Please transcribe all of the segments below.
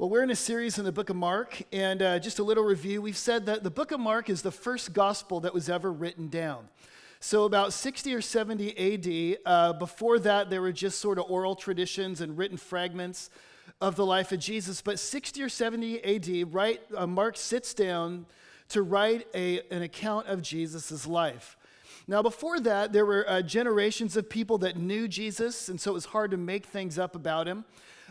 Well, we're in a series in the book of Mark, and uh, just a little review. We've said that the book of Mark is the first gospel that was ever written down. So, about 60 or 70 AD, uh, before that, there were just sort of oral traditions and written fragments of the life of Jesus. But 60 or 70 AD, right, uh, Mark sits down to write a, an account of Jesus' life. Now, before that, there were uh, generations of people that knew Jesus, and so it was hard to make things up about him.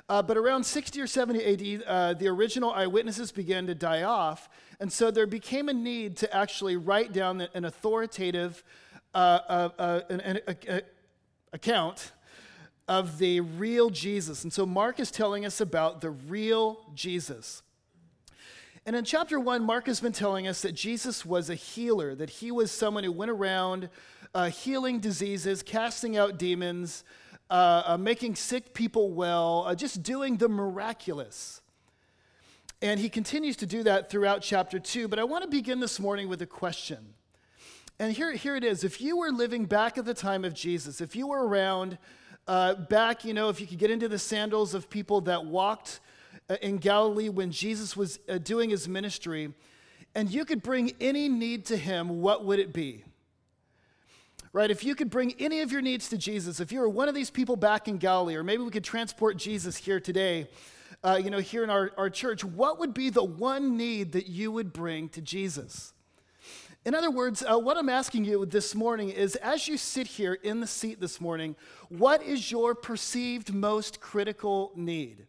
Uh, but around 60 or 70 AD, uh, the original eyewitnesses began to die off. And so there became a need to actually write down an authoritative uh, uh, uh an, an, account of the real Jesus. And so Mark is telling us about the real Jesus. And in chapter one, Mark has been telling us that Jesus was a healer, that he was someone who went around uh, healing diseases, casting out demons, uh, uh, making sick people well, uh, just doing the miraculous. And he continues to do that throughout chapter 2. But I want to begin this morning with a question. And here, here it is. If you were living back at the time of Jesus, if you were around uh, back, you know, if you could get into the sandals of people that walked uh, in Galilee when Jesus was uh, doing his ministry, and you could bring any need to him, what would it be? Right? If you could bring any of your needs to Jesus, if you were one of these people back in Galilee, or maybe we could transport Jesus here today, uh, you know, here in our, our church, what would be the one need that you would bring to Jesus? In other words, uh, what I'm asking you this morning is as you sit here in the seat this morning, what is your perceived most critical need?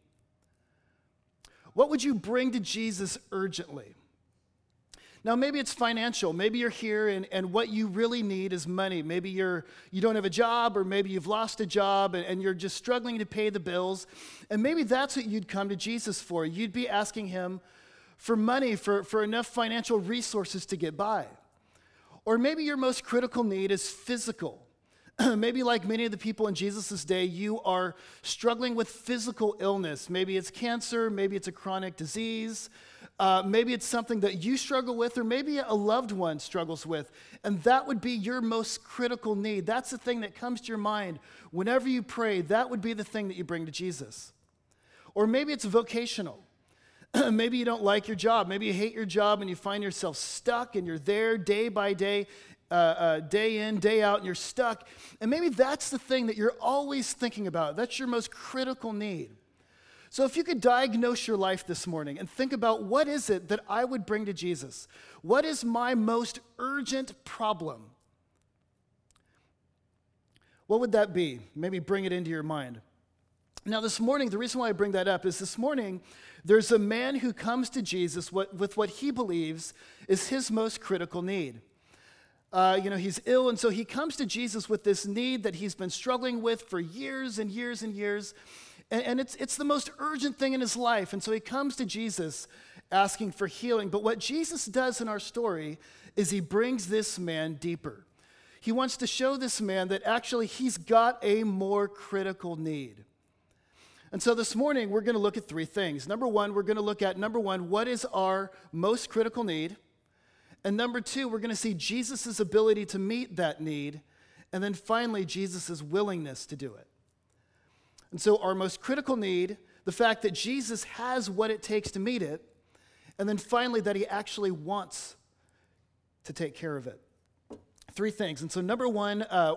What would you bring to Jesus urgently? Now, maybe it's financial. Maybe you're here and, and what you really need is money. Maybe you're, you don't have a job, or maybe you've lost a job and, and you're just struggling to pay the bills. And maybe that's what you'd come to Jesus for. You'd be asking him for money, for, for enough financial resources to get by. Or maybe your most critical need is physical. maybe, like many of the people in Jesus' day, you are struggling with physical illness. Maybe it's cancer, maybe it's a chronic disease, uh, maybe it's something that you struggle with, or maybe a loved one struggles with. And that would be your most critical need. That's the thing that comes to your mind whenever you pray. That would be the thing that you bring to Jesus. Or maybe it's vocational. maybe you don't like your job. Maybe you hate your job and you find yourself stuck and you're there day by day, uh, uh, day in, day out, and you're stuck. And maybe that's the thing that you're always thinking about. That's your most critical need. So, if you could diagnose your life this morning and think about what is it that I would bring to Jesus? What is my most urgent problem? What would that be? Maybe bring it into your mind. Now, this morning, the reason why I bring that up is this morning, there's a man who comes to Jesus with what he believes is his most critical need. Uh, you know, he's ill, and so he comes to Jesus with this need that he's been struggling with for years and years and years. And, and it's, it's the most urgent thing in his life. And so he comes to Jesus asking for healing. But what Jesus does in our story is he brings this man deeper. He wants to show this man that actually he's got a more critical need. And so this morning, we're going to look at three things. Number one, we're going to look at number one, what is our most critical need? And number two, we're going to see Jesus' ability to meet that need. And then finally, Jesus' willingness to do it. And so, our most critical need, the fact that Jesus has what it takes to meet it, and then finally, that he actually wants to take care of it. Three things. And so, number one, uh,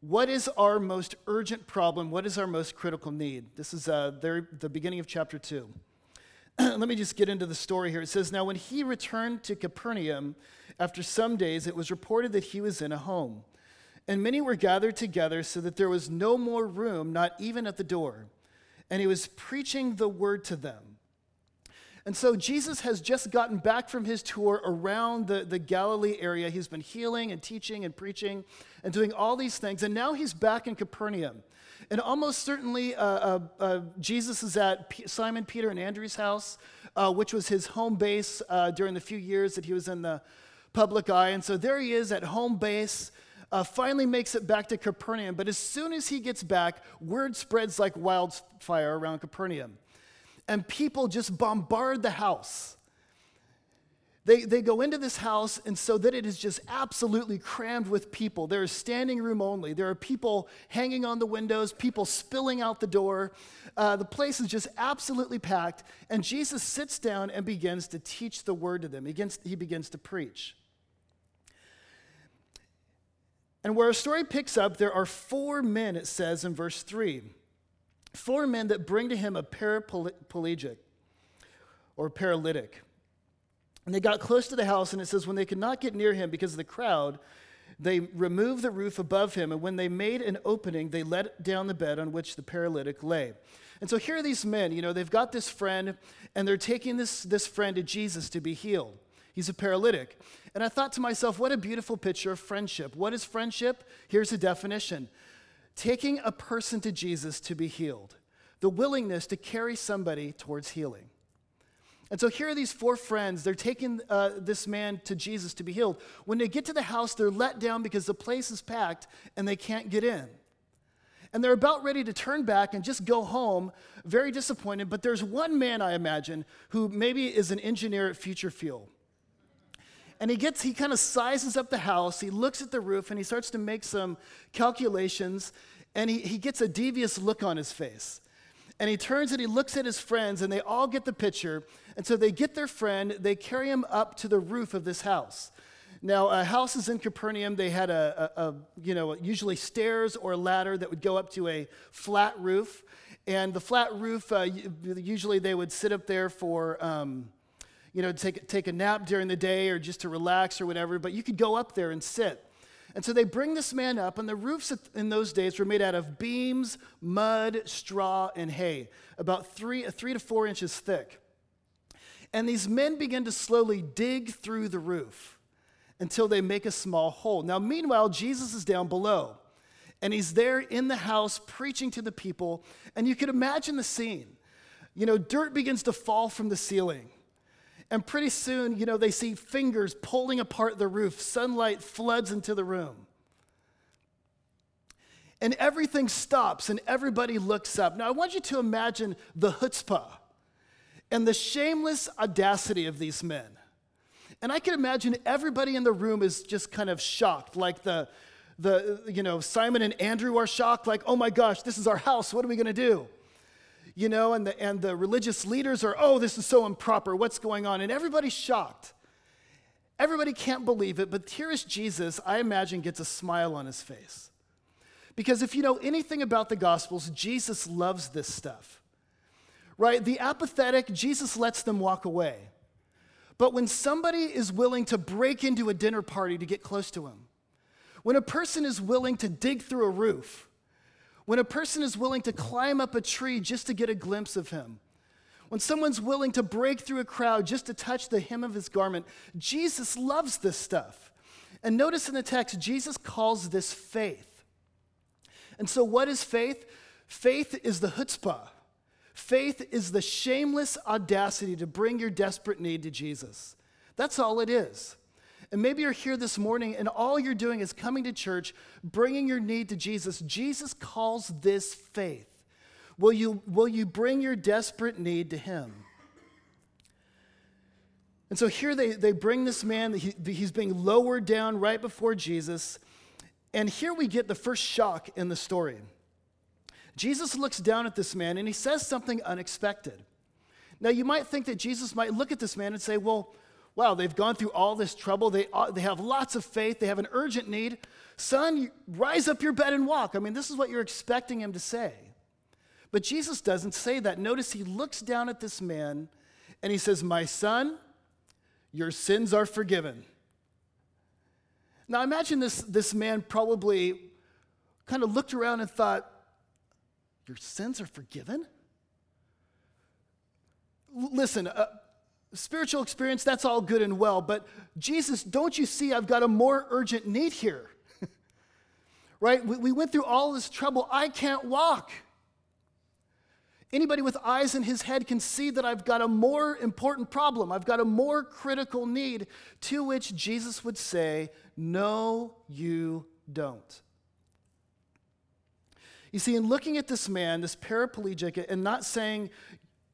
what is our most urgent problem? What is our most critical need? This is uh, the beginning of chapter 2. Let me just get into the story here. It says, Now, when he returned to Capernaum, after some days, it was reported that he was in a home. And many were gathered together so that there was no more room, not even at the door. And he was preaching the word to them. And so Jesus has just gotten back from his tour around the, the Galilee area. He's been healing and teaching and preaching and doing all these things. And now he's back in Capernaum. And almost certainly, uh, uh, uh, Jesus is at P- Simon, Peter, and Andrew's house, uh, which was his home base uh, during the few years that he was in the public eye. And so there he is at home base uh, finally makes it back to Capernaum. But as soon as he gets back, word spreads like wildfire around Capernaum. And people just bombard the house. They, they go into this house, and so that it is just absolutely crammed with people. There is standing room only. There are people hanging on the windows, people spilling out the door. Uh, the place is just absolutely packed, and Jesus sits down and begins to teach the word to them. He begins, he begins to preach. And where our story picks up, there are four men, it says in verse 3. Four men that bring to him a paraplegic or paralytic. And they got close to the house, and it says, when they could not get near him because of the crowd, they removed the roof above him, and when they made an opening, they let down the bed on which the paralytic lay. And so here are these men, you know, they've got this friend, and they're taking this, this friend to Jesus to be healed. He's a paralytic. And I thought to myself, what a beautiful picture of friendship. What is friendship? Here's a definition taking a person to Jesus to be healed, the willingness to carry somebody towards healing. And so here are these four friends. They're taking uh, this man to Jesus to be healed. When they get to the house, they're let down because the place is packed and they can't get in. And they're about ready to turn back and just go home, very disappointed. But there's one man, I imagine, who maybe is an engineer at Future Fuel. And he gets, he kind of sizes up the house, he looks at the roof, and he starts to make some calculations, and he, he gets a devious look on his face. And he turns and he looks at his friends, and they all get the picture. And so they get their friend, they carry him up to the roof of this house. Now, uh, houses in Capernaum, they had a, a, a, you know, usually stairs or a ladder that would go up to a flat roof. And the flat roof, uh, usually they would sit up there for, um, you know, take, take a nap during the day or just to relax or whatever. But you could go up there and sit. And so they bring this man up, and the roofs in those days were made out of beams, mud, straw, and hay, about three, three to four inches thick. And these men begin to slowly dig through the roof until they make a small hole. Now, meanwhile, Jesus is down below, and he's there in the house preaching to the people. And you can imagine the scene. You know, dirt begins to fall from the ceiling. And pretty soon, you know, they see fingers pulling apart the roof. Sunlight floods into the room. And everything stops and everybody looks up. Now, I want you to imagine the chutzpah and the shameless audacity of these men. And I can imagine everybody in the room is just kind of shocked, like the, the you know, Simon and Andrew are shocked, like, oh my gosh, this is our house, what are we gonna do? You know, and the, and the religious leaders are, oh, this is so improper, what's going on? And everybody's shocked. Everybody can't believe it, but here is Jesus, I imagine, gets a smile on his face. Because if you know anything about the Gospels, Jesus loves this stuff right? The apathetic, Jesus lets them walk away. But when somebody is willing to break into a dinner party to get close to him, when a person is willing to dig through a roof, when a person is willing to climb up a tree just to get a glimpse of him, when someone's willing to break through a crowd just to touch the hem of his garment, Jesus loves this stuff. And notice in the text, Jesus calls this faith. And so, what is faith? Faith is the chutzpah. Faith is the shameless audacity to bring your desperate need to Jesus. That's all it is. And maybe you're here this morning and all you're doing is coming to church, bringing your need to Jesus. Jesus calls this faith. Will you, will you bring your desperate need to Him? And so here they, they bring this man, he, he's being lowered down right before Jesus. And here we get the first shock in the story. Jesus looks down at this man and he says something unexpected. Now, you might think that Jesus might look at this man and say, Well, wow, they've gone through all this trouble. They, uh, they have lots of faith. They have an urgent need. Son, rise up your bed and walk. I mean, this is what you're expecting him to say. But Jesus doesn't say that. Notice he looks down at this man and he says, My son, your sins are forgiven. Now imagine this, this man probably kind of looked around and thought, your sins are forgiven? L- listen, uh, spiritual experience, that's all good and well, but Jesus, don't you see I've got a more urgent need here? right? We, we went through all this trouble. I can't walk. Anybody with eyes in his head can see that I've got a more important problem. I've got a more critical need, to which Jesus would say, No, you don't. You see, in looking at this man, this paraplegic, and not saying,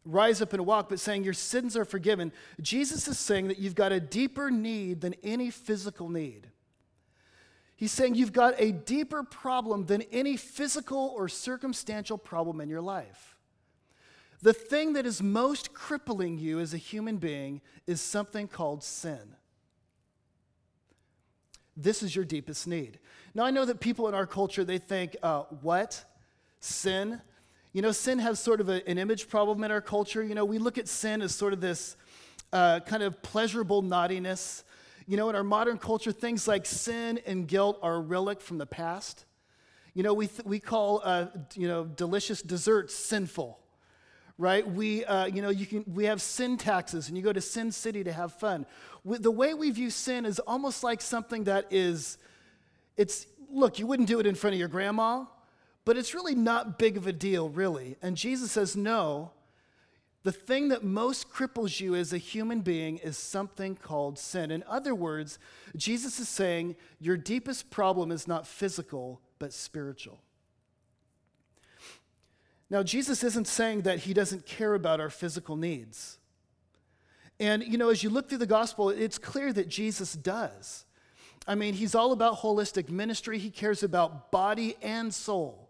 rise up and walk, but saying your sins are forgiven, Jesus is saying that you've got a deeper need than any physical need. He's saying you've got a deeper problem than any physical or circumstantial problem in your life. The thing that is most crippling you as a human being is something called sin. This is your deepest need. Now, I know that people in our culture, they think, uh, what? Sin? You know, sin has sort of a, an image problem in our culture. You know, we look at sin as sort of this uh, kind of pleasurable naughtiness. You know, in our modern culture, things like sin and guilt are a relic from the past. You know, we, th- we call, uh, you know, delicious desserts sinful right? We, uh, you know, you can, we have sin taxes and you go to Sin City to have fun. We, the way we view sin is almost like something that is, it's, look, you wouldn't do it in front of your grandma, but it's really not big of a deal, really. And Jesus says, no, the thing that most cripples you as a human being is something called sin. In other words, Jesus is saying your deepest problem is not physical, but spiritual. Now, Jesus isn't saying that he doesn't care about our physical needs. And, you know, as you look through the gospel, it's clear that Jesus does. I mean, he's all about holistic ministry, he cares about body and soul.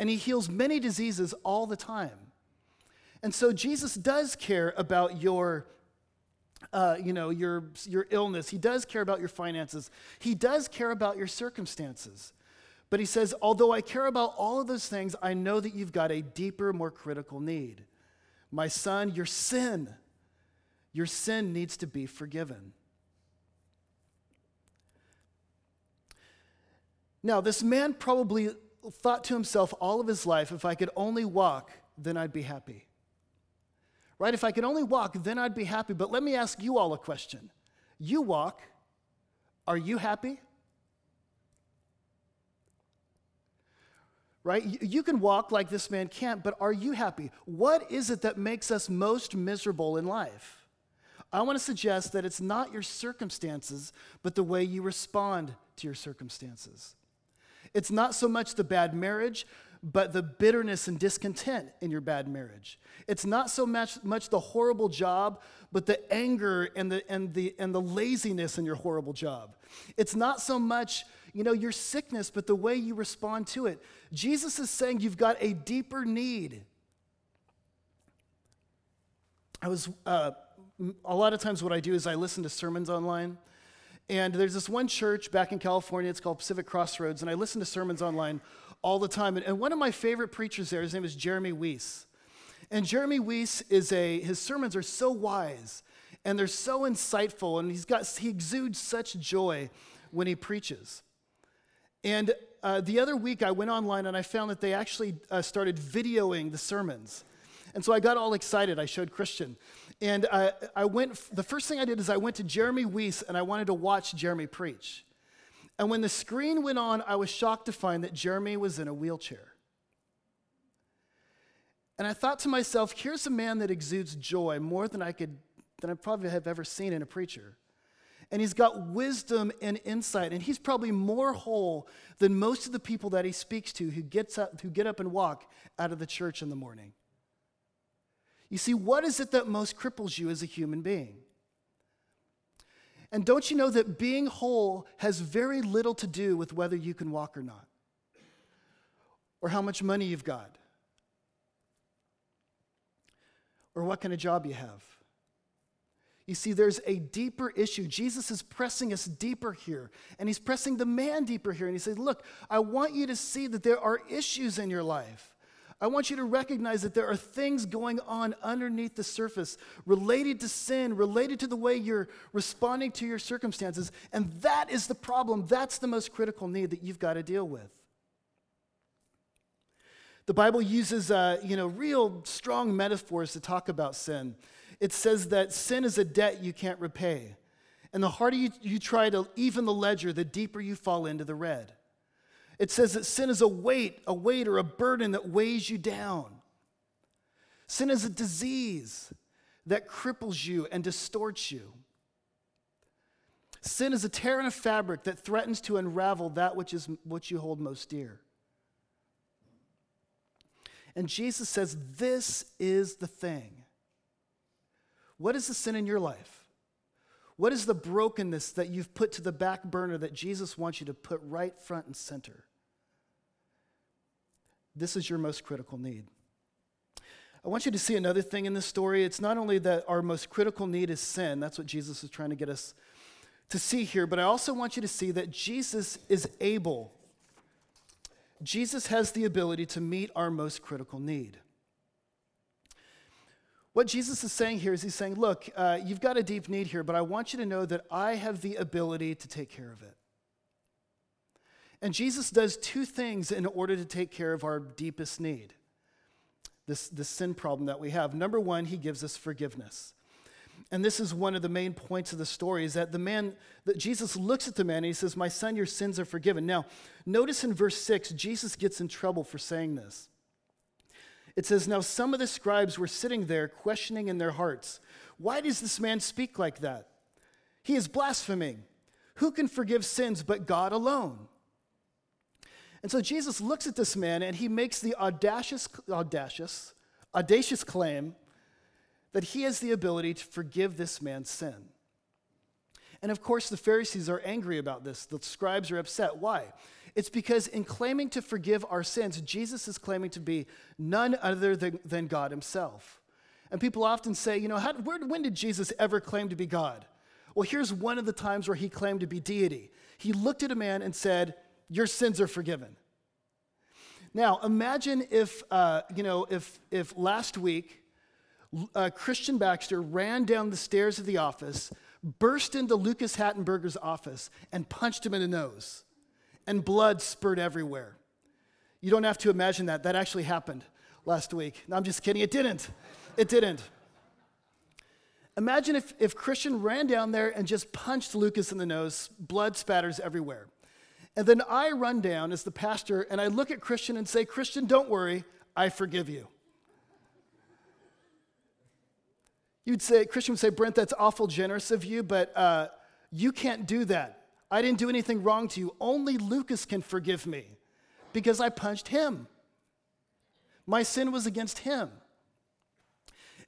And he heals many diseases all the time. And so Jesus does care about your uh, you know, your, your illness. He does care about your finances. He does care about your circumstances. But he says, although I care about all of those things, I know that you've got a deeper, more critical need. My son, your sin, your sin needs to be forgiven. Now, this man probably thought to himself all of his life if I could only walk, then I'd be happy. Right? If I could only walk, then I'd be happy. But let me ask you all a question. You walk, are you happy? right? You can walk like this man can't, but are you happy? What is it that makes us most miserable in life? I want to suggest that it's not your circumstances, but the way you respond to your circumstances. It's not so much the bad marriage, but the bitterness and discontent in your bad marriage. It's not so much, much the horrible job, but the anger and the, and, the, and the laziness in your horrible job. It's not so much you know, your sickness, but the way you respond to it. Jesus is saying you've got a deeper need. I was, uh, a lot of times what I do is I listen to sermons online. And there's this one church back in California, it's called Pacific Crossroads, and I listen to sermons online all the time. And, one of my favorite preachers there, his name is Jeremy Weiss. And Jeremy Weiss is a, his sermons are so wise and they're so insightful, and he's got, he exudes such joy when he preaches. And uh, the other week, I went online and I found that they actually uh, started videoing the sermons. And so I got all excited. I showed Christian. And uh, I went, the first thing I did is I went to Jeremy Weiss and I wanted to watch Jeremy preach. And when the screen went on, I was shocked to find that Jeremy was in a wheelchair. And I thought to myself, here's a man that exudes joy more than I could, than I probably have ever seen in a preacher and he's got wisdom and insight and he's probably more whole than most of the people that he speaks to who gets up who get up and walk out of the church in the morning you see what is it that most cripples you as a human being and don't you know that being whole has very little to do with whether you can walk or not or how much money you've got or what kind of job you have you see, there's a deeper issue. Jesus is pressing us deeper here, and he's pressing the man deeper here. And he says, Look, I want you to see that there are issues in your life. I want you to recognize that there are things going on underneath the surface related to sin, related to the way you're responding to your circumstances. And that is the problem. That's the most critical need that you've got to deal with. The Bible uses, uh, you know, real strong metaphors to talk about sin it says that sin is a debt you can't repay. And the harder you, you try to even the ledger, the deeper you fall into the red. It says that sin is a weight, a weight or a burden that weighs you down. Sin is a disease that cripples you and distorts you. Sin is a tear in a fabric that threatens to unravel that which is what you hold most dear. And Jesus says, This is the thing. What is the sin in your life? What is the brokenness that you've put to the back burner that Jesus wants you to put right front and center? This is your most critical need. I want you to see another thing in this story. It's not only that our most critical need is sin, that's what Jesus is trying to get us to see here, but I also want you to see that Jesus is able. Jesus has the ability to meet our most critical need. What Jesus is saying here is he's saying, Look, uh, you've got a deep need here, but I want you to know that I have the ability to take care of it. And Jesus does two things in order to take care of our deepest need this, this sin problem that we have. Number one, he gives us forgiveness. And this is one of the main points of the story is that the man, that Jesus looks at the man and he says, My son, your sins are forgiven. Now, notice in verse 6, Jesus gets in trouble for saying this. It says, Now some of the scribes were sitting there questioning in their hearts, Why does this man speak like that? He is blaspheming. Who can forgive sins but God alone? And so Jesus looks at this man and he makes the audacious, audacious, audacious claim that he has the ability to forgive this man's sin. And of course, the Pharisees are angry about this. The scribes are upset. Why? It's because in claiming to forgive our sins, Jesus is claiming to be none other than, than God himself. And people often say, you know, how, where, when did Jesus ever claim to be God? Well, here's one of the times where he claimed to be deity. He looked at a man and said, your sins are forgiven. Now, imagine if, uh, you know, if, if last week uh, Christian Baxter ran down the stairs of the office, burst into Lucas Hattenberger's office, and punched him in the nose, and blood spurted everywhere. You don't have to imagine that. That actually happened last week. No, I'm just kidding. It didn't. It didn't. Imagine if, if Christian ran down there and just punched Lucas in the nose, blood spatters everywhere. And then I run down as the pastor and I look at Christian and say, Christian, don't worry, I forgive you. You'd say, Christian would say, Brent, that's awful generous of you, but uh, you can't do that. I didn't do anything wrong to you. Only Lucas can forgive me because I punched him. My sin was against him.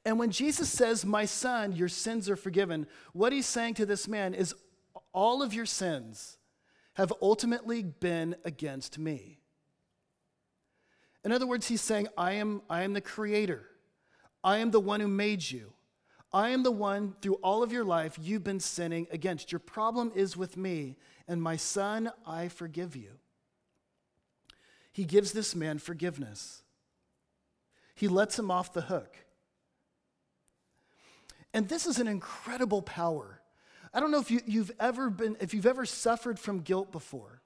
And when Jesus says, My son, your sins are forgiven, what he's saying to this man is, All of your sins have ultimately been against me. In other words, he's saying, I am, I am the creator. I am the one who made you. I am the one through all of your life you've been sinning against. Your problem is with me, and my son, I forgive you. He gives this man forgiveness, he lets him off the hook. And this is an incredible power I don't know if you, you've ever been, if you've ever suffered from guilt before.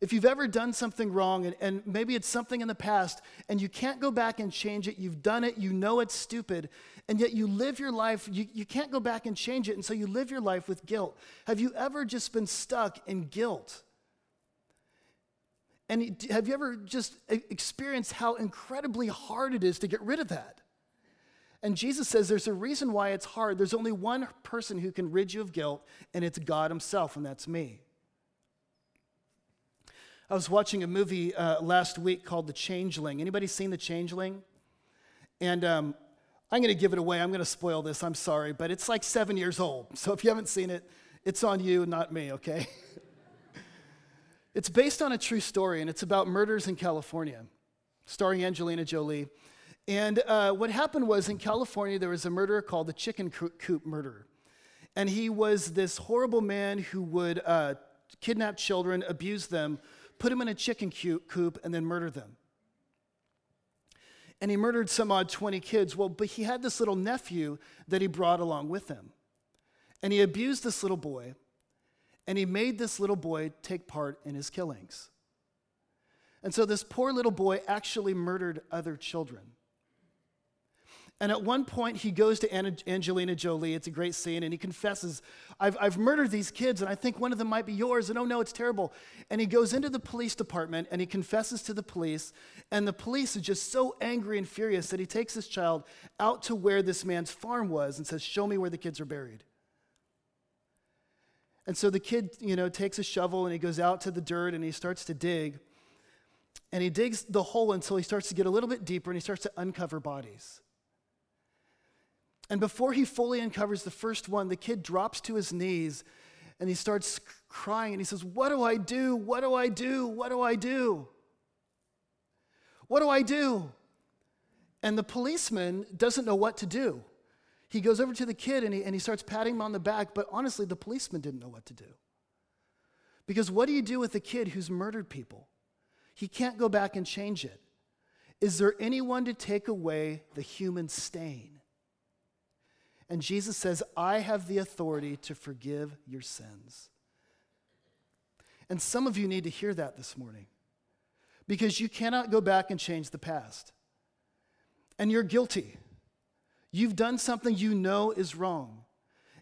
If you've ever done something wrong and, and maybe it's something in the past and you can't go back and change it, you've done it, you know it's stupid, and yet you live your life, you, you can't go back and change it, and so you live your life with guilt. Have you ever just been stuck in guilt? And have you ever just experienced how incredibly hard it is to get rid of that? And Jesus says there's a reason why it's hard. There's only one person who can rid you of guilt, and it's God Himself, and that's me. I was watching a movie uh, last week called The Changeling. Anybody seen The Changeling? And um, I'm going to give it away. I'm going to spoil this. I'm sorry, but it's like seven years old. So if you haven't seen it, it's on you, not me, okay? it's based on a true story, and it's about murders in California, starring Angelina Jolie. And uh, what happened was in California, there was a murderer called the chicken coop murderer. And he was this horrible man who would uh, kidnap children, abuse them, put them in a chicken coop, and then murder them. And he murdered some odd 20 kids. Well, but he had this little nephew that he brought along with him. And he abused this little boy, and he made this little boy take part in his killings. And so this poor little boy actually murdered other children. And at one point, he goes to Angelina Jolie. It's a great scene. And he confesses, I've, I've murdered these kids, and I think one of them might be yours. And oh, no, it's terrible. And he goes into the police department and he confesses to the police. And the police are just so angry and furious that he takes his child out to where this man's farm was and says, Show me where the kids are buried. And so the kid, you know, takes a shovel and he goes out to the dirt and he starts to dig. And he digs the hole until he starts to get a little bit deeper and he starts to uncover bodies. And before he fully uncovers the first one, the kid drops to his knees and he starts crying and he says, What do I do? What do I do? What do I do? What do I do? And the policeman doesn't know what to do. He goes over to the kid and he, and he starts patting him on the back, but honestly, the policeman didn't know what to do. Because what do you do with a kid who's murdered people? He can't go back and change it. Is there anyone to take away the human stain? And Jesus says, I have the authority to forgive your sins. And some of you need to hear that this morning because you cannot go back and change the past. And you're guilty. You've done something you know is wrong.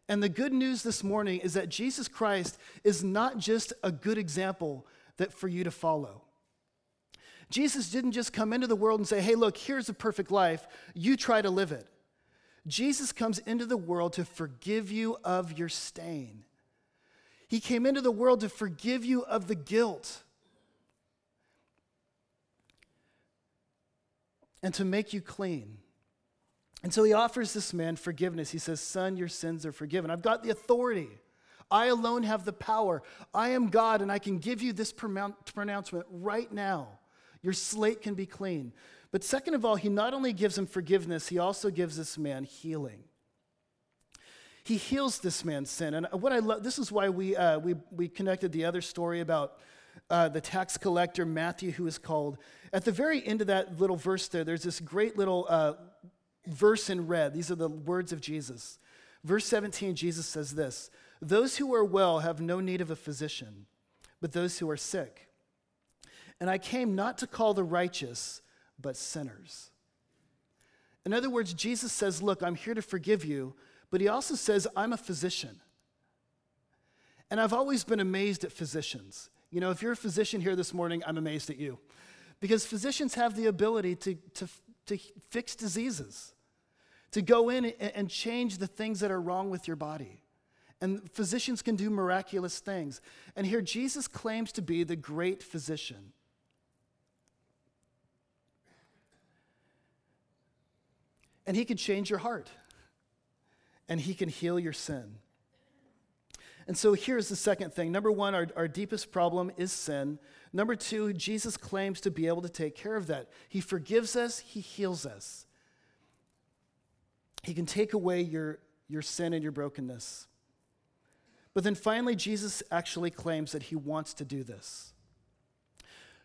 And the good news this morning is that Jesus Christ is not just a good example that for you to follow. Jesus didn't just come into the world and say, hey, look, here's a perfect life. You try to live it. Jesus comes into the world to forgive you of your stain. He came into the world to forgive you of the guilt and to make you clean. And so he offers this man forgiveness. He says, Son, your sins are forgiven. I've got the authority. I alone have the power. I am God, and I can give you this pronouncement right now. Your slate can be clean. But second of all, he not only gives him forgiveness, he also gives this man healing. He heals this man's sin. And what I love, this is why we, uh, we, we connected the other story about uh, the tax collector, Matthew, who is called. At the very end of that little verse there, there's this great little uh, verse in red. These are the words of Jesus. Verse 17, Jesus says this Those who are well have no need of a physician, but those who are sick. And I came not to call the righteous, but sinners. In other words, Jesus says, Look, I'm here to forgive you, but he also says, I'm a physician. And I've always been amazed at physicians. You know, if you're a physician here this morning, I'm amazed at you. Because physicians have the ability to, to, to fix diseases, to go in and change the things that are wrong with your body. And physicians can do miraculous things. And here Jesus claims to be the great physician. And he can change your heart, and he can heal your sin. And so here's the second thing. Number one, our, our deepest problem is sin. Number two, Jesus claims to be able to take care of that. He forgives us, He heals us. He can take away your, your sin and your brokenness. But then finally, Jesus actually claims that He wants to do this.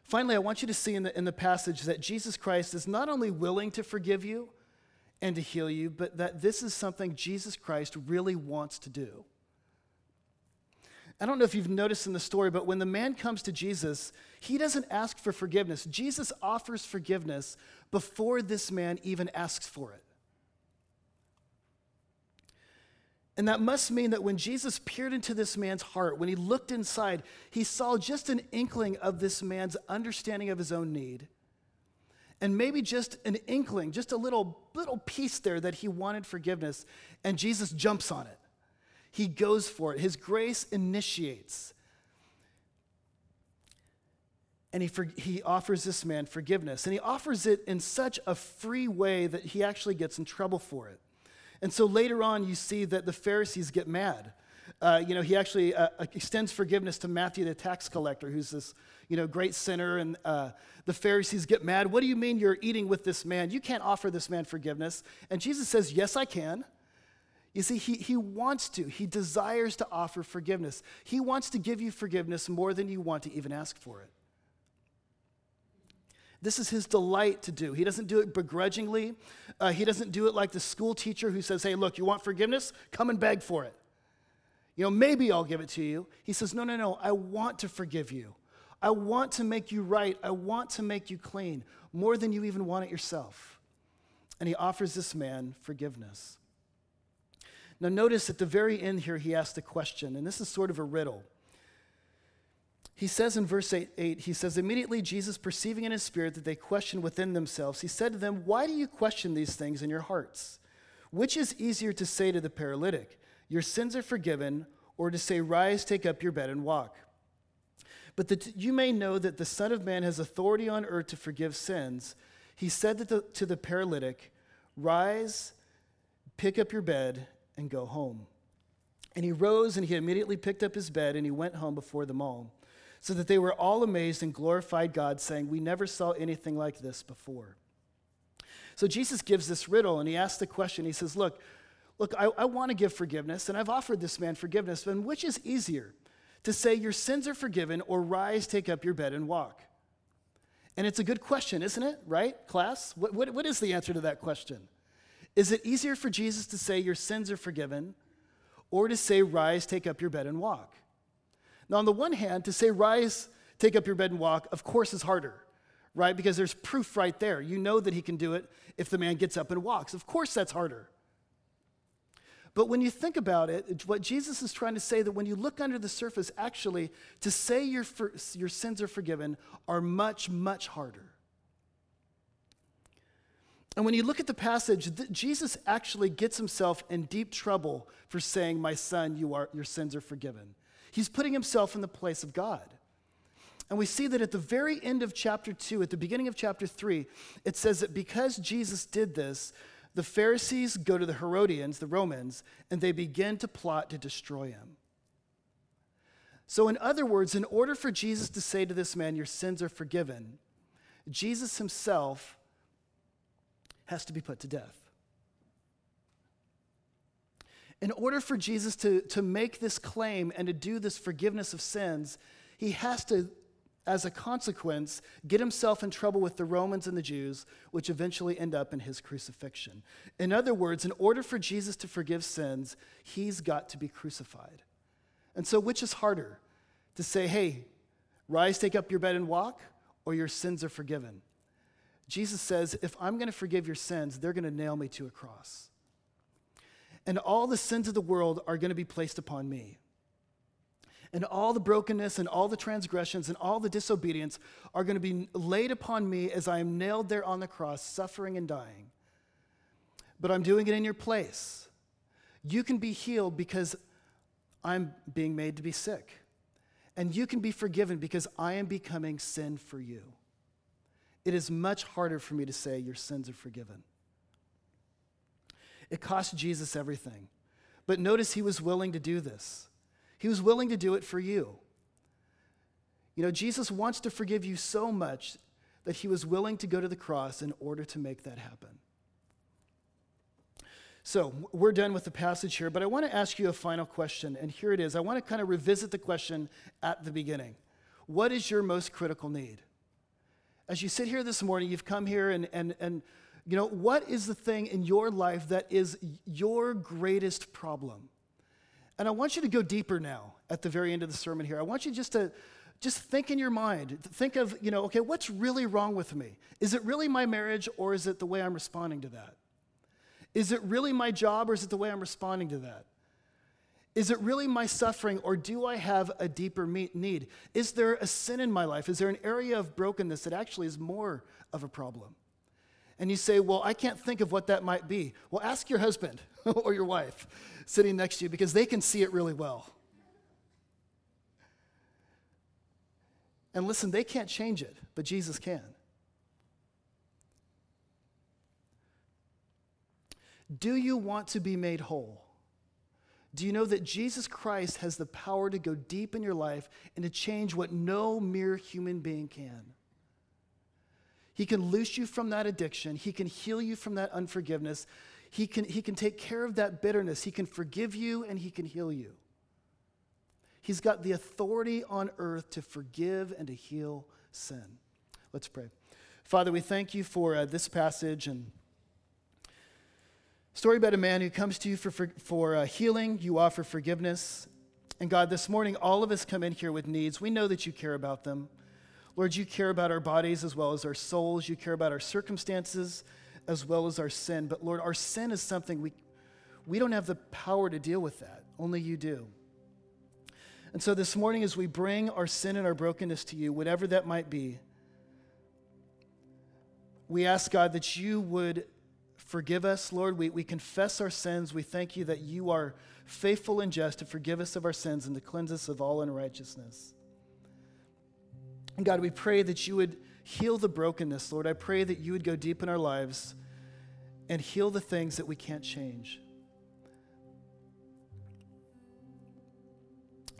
Finally, I want you to see in the, in the passage that Jesus Christ is not only willing to forgive you and to heal you, but that this is something Jesus Christ really wants to do. I don't know if you've noticed in the story, but when the man comes to Jesus, he doesn't ask for forgiveness. Jesus offers forgiveness before this man even asks for it. And that must mean that when Jesus peered into this man's heart, when he looked inside, he saw just an inkling of this man's understanding of his own need. And maybe just an inkling, just a little, little piece there that he wanted forgiveness. And Jesus jumps on it. He goes for it. His grace initiates. And he, for, he offers this man forgiveness. And he offers it in such a free way that he actually gets in trouble for it. And so later on, you see that the Pharisees get mad. Uh, you know, he actually uh, extends forgiveness to Matthew, the tax collector, who's this, you know, great sinner. And uh, the Pharisees get mad. What do you mean you're eating with this man? You can't offer this man forgiveness. And Jesus says, Yes, I can. You see, he, he wants to, he desires to offer forgiveness. He wants to give you forgiveness more than you want to even ask for it. This is his delight to do. He doesn't do it begrudgingly. Uh, he doesn't do it like the school teacher who says, Hey, look, you want forgiveness? Come and beg for it. You know, maybe I'll give it to you. He says, No, no, no, I want to forgive you. I want to make you right. I want to make you clean more than you even want it yourself. And he offers this man forgiveness. Now, notice at the very end here, he asks a question, and this is sort of a riddle. He says in verse 8, 8, he says, Immediately Jesus, perceiving in his spirit that they questioned within themselves, he said to them, Why do you question these things in your hearts? Which is easier to say to the paralytic, Your sins are forgiven, or to say, Rise, take up your bed, and walk? But that you may know that the Son of Man has authority on earth to forgive sins, he said to the, to the paralytic, Rise, pick up your bed, and go home. And he rose and he immediately picked up his bed and he went home before them all, so that they were all amazed and glorified God, saying, We never saw anything like this before. So Jesus gives this riddle and he asks the question He says, Look, look, I, I want to give forgiveness, and I've offered this man forgiveness, but which is easier? To say, Your sins are forgiven, or rise, take up your bed, and walk? And it's a good question, isn't it? Right, class? What, what, what is the answer to that question? Is it easier for Jesus to say, Your sins are forgiven, or to say, Rise, take up your bed, and walk? Now, on the one hand, to say, Rise, take up your bed, and walk, of course, is harder, right? Because there's proof right there. You know that he can do it if the man gets up and walks. Of course, that's harder. But when you think about it, what Jesus is trying to say that when you look under the surface, actually, to say your, your sins are forgiven are much, much harder. And when you look at the passage, Jesus actually gets himself in deep trouble for saying, My son, you are, your sins are forgiven. He's putting himself in the place of God. And we see that at the very end of chapter 2, at the beginning of chapter 3, it says that because Jesus did this, the Pharisees go to the Herodians, the Romans, and they begin to plot to destroy him. So, in other words, in order for Jesus to say to this man, Your sins are forgiven, Jesus himself has to be put to death. In order for Jesus to, to make this claim and to do this forgiveness of sins, he has to as a consequence, get himself in trouble with the Romans and the Jews, which eventually end up in his crucifixion. In other words, in order for Jesus to forgive sins, he's got to be crucified. And so, which is harder? To say, hey, rise, take up your bed, and walk, or your sins are forgiven? Jesus says, if I'm going to forgive your sins, they're going to nail me to a cross. And all the sins of the world are going to be placed upon me and all the brokenness and all the transgressions and all the disobedience are going to be laid upon me as I am nailed there on the cross, suffering and dying. But I'm doing it in your place. You can be healed because I'm being made to be sick. And you can be forgiven because I am becoming sin for you. It is much harder for me to say your sins are forgiven. It cost Jesus everything. But notice he was willing to do this. He was willing to do it for you. You know, Jesus wants to forgive you so much that he was willing to go to the cross in order to make that happen. So, we're done with the passage here, but I want to ask you a final question, and here it is. I want to kind of revisit the question at the beginning What is your most critical need? As you sit here this morning, you've come here, and, and, and you know, what is the thing in your life that is your greatest problem? And I want you to go deeper now at the very end of the sermon here. I want you just to just think in your mind. Think of, you know, okay, what's really wrong with me? Is it really my marriage or is it the way I'm responding to that? Is it really my job or is it the way I'm responding to that? Is it really my suffering or do I have a deeper need? Is there a sin in my life? Is there an area of brokenness that actually is more of a problem? And you say, Well, I can't think of what that might be. Well, ask your husband or your wife sitting next to you because they can see it really well. And listen, they can't change it, but Jesus can. Do you want to be made whole? Do you know that Jesus Christ has the power to go deep in your life and to change what no mere human being can? He can loose you from that addiction. He can heal you from that unforgiveness. He can, he can take care of that bitterness. He can forgive you and he can heal you. He's got the authority on earth to forgive and to heal sin. Let's pray. Father, we thank you for uh, this passage and story about a man who comes to you for, for, for uh, healing. You offer forgiveness. And God, this morning, all of us come in here with needs. We know that you care about them. Lord, you care about our bodies as well as our souls. You care about our circumstances as well as our sin. But Lord, our sin is something we, we don't have the power to deal with that. Only you do. And so this morning, as we bring our sin and our brokenness to you, whatever that might be, we ask God that you would forgive us, Lord. We, we confess our sins. We thank you that you are faithful and just to forgive us of our sins and to cleanse us of all unrighteousness. And God, we pray that you would heal the brokenness, Lord. I pray that you would go deep in our lives and heal the things that we can't change.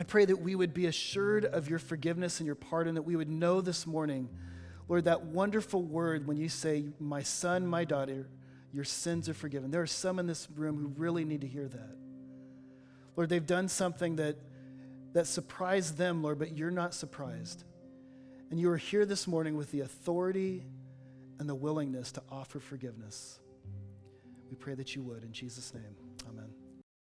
I pray that we would be assured of your forgiveness and your pardon, that we would know this morning, Lord, that wonderful word when you say, My son, my daughter, your sins are forgiven. There are some in this room who really need to hear that. Lord, they've done something that, that surprised them, Lord, but you're not surprised. And you are here this morning with the authority and the willingness to offer forgiveness. We pray that you would. In Jesus' name, amen.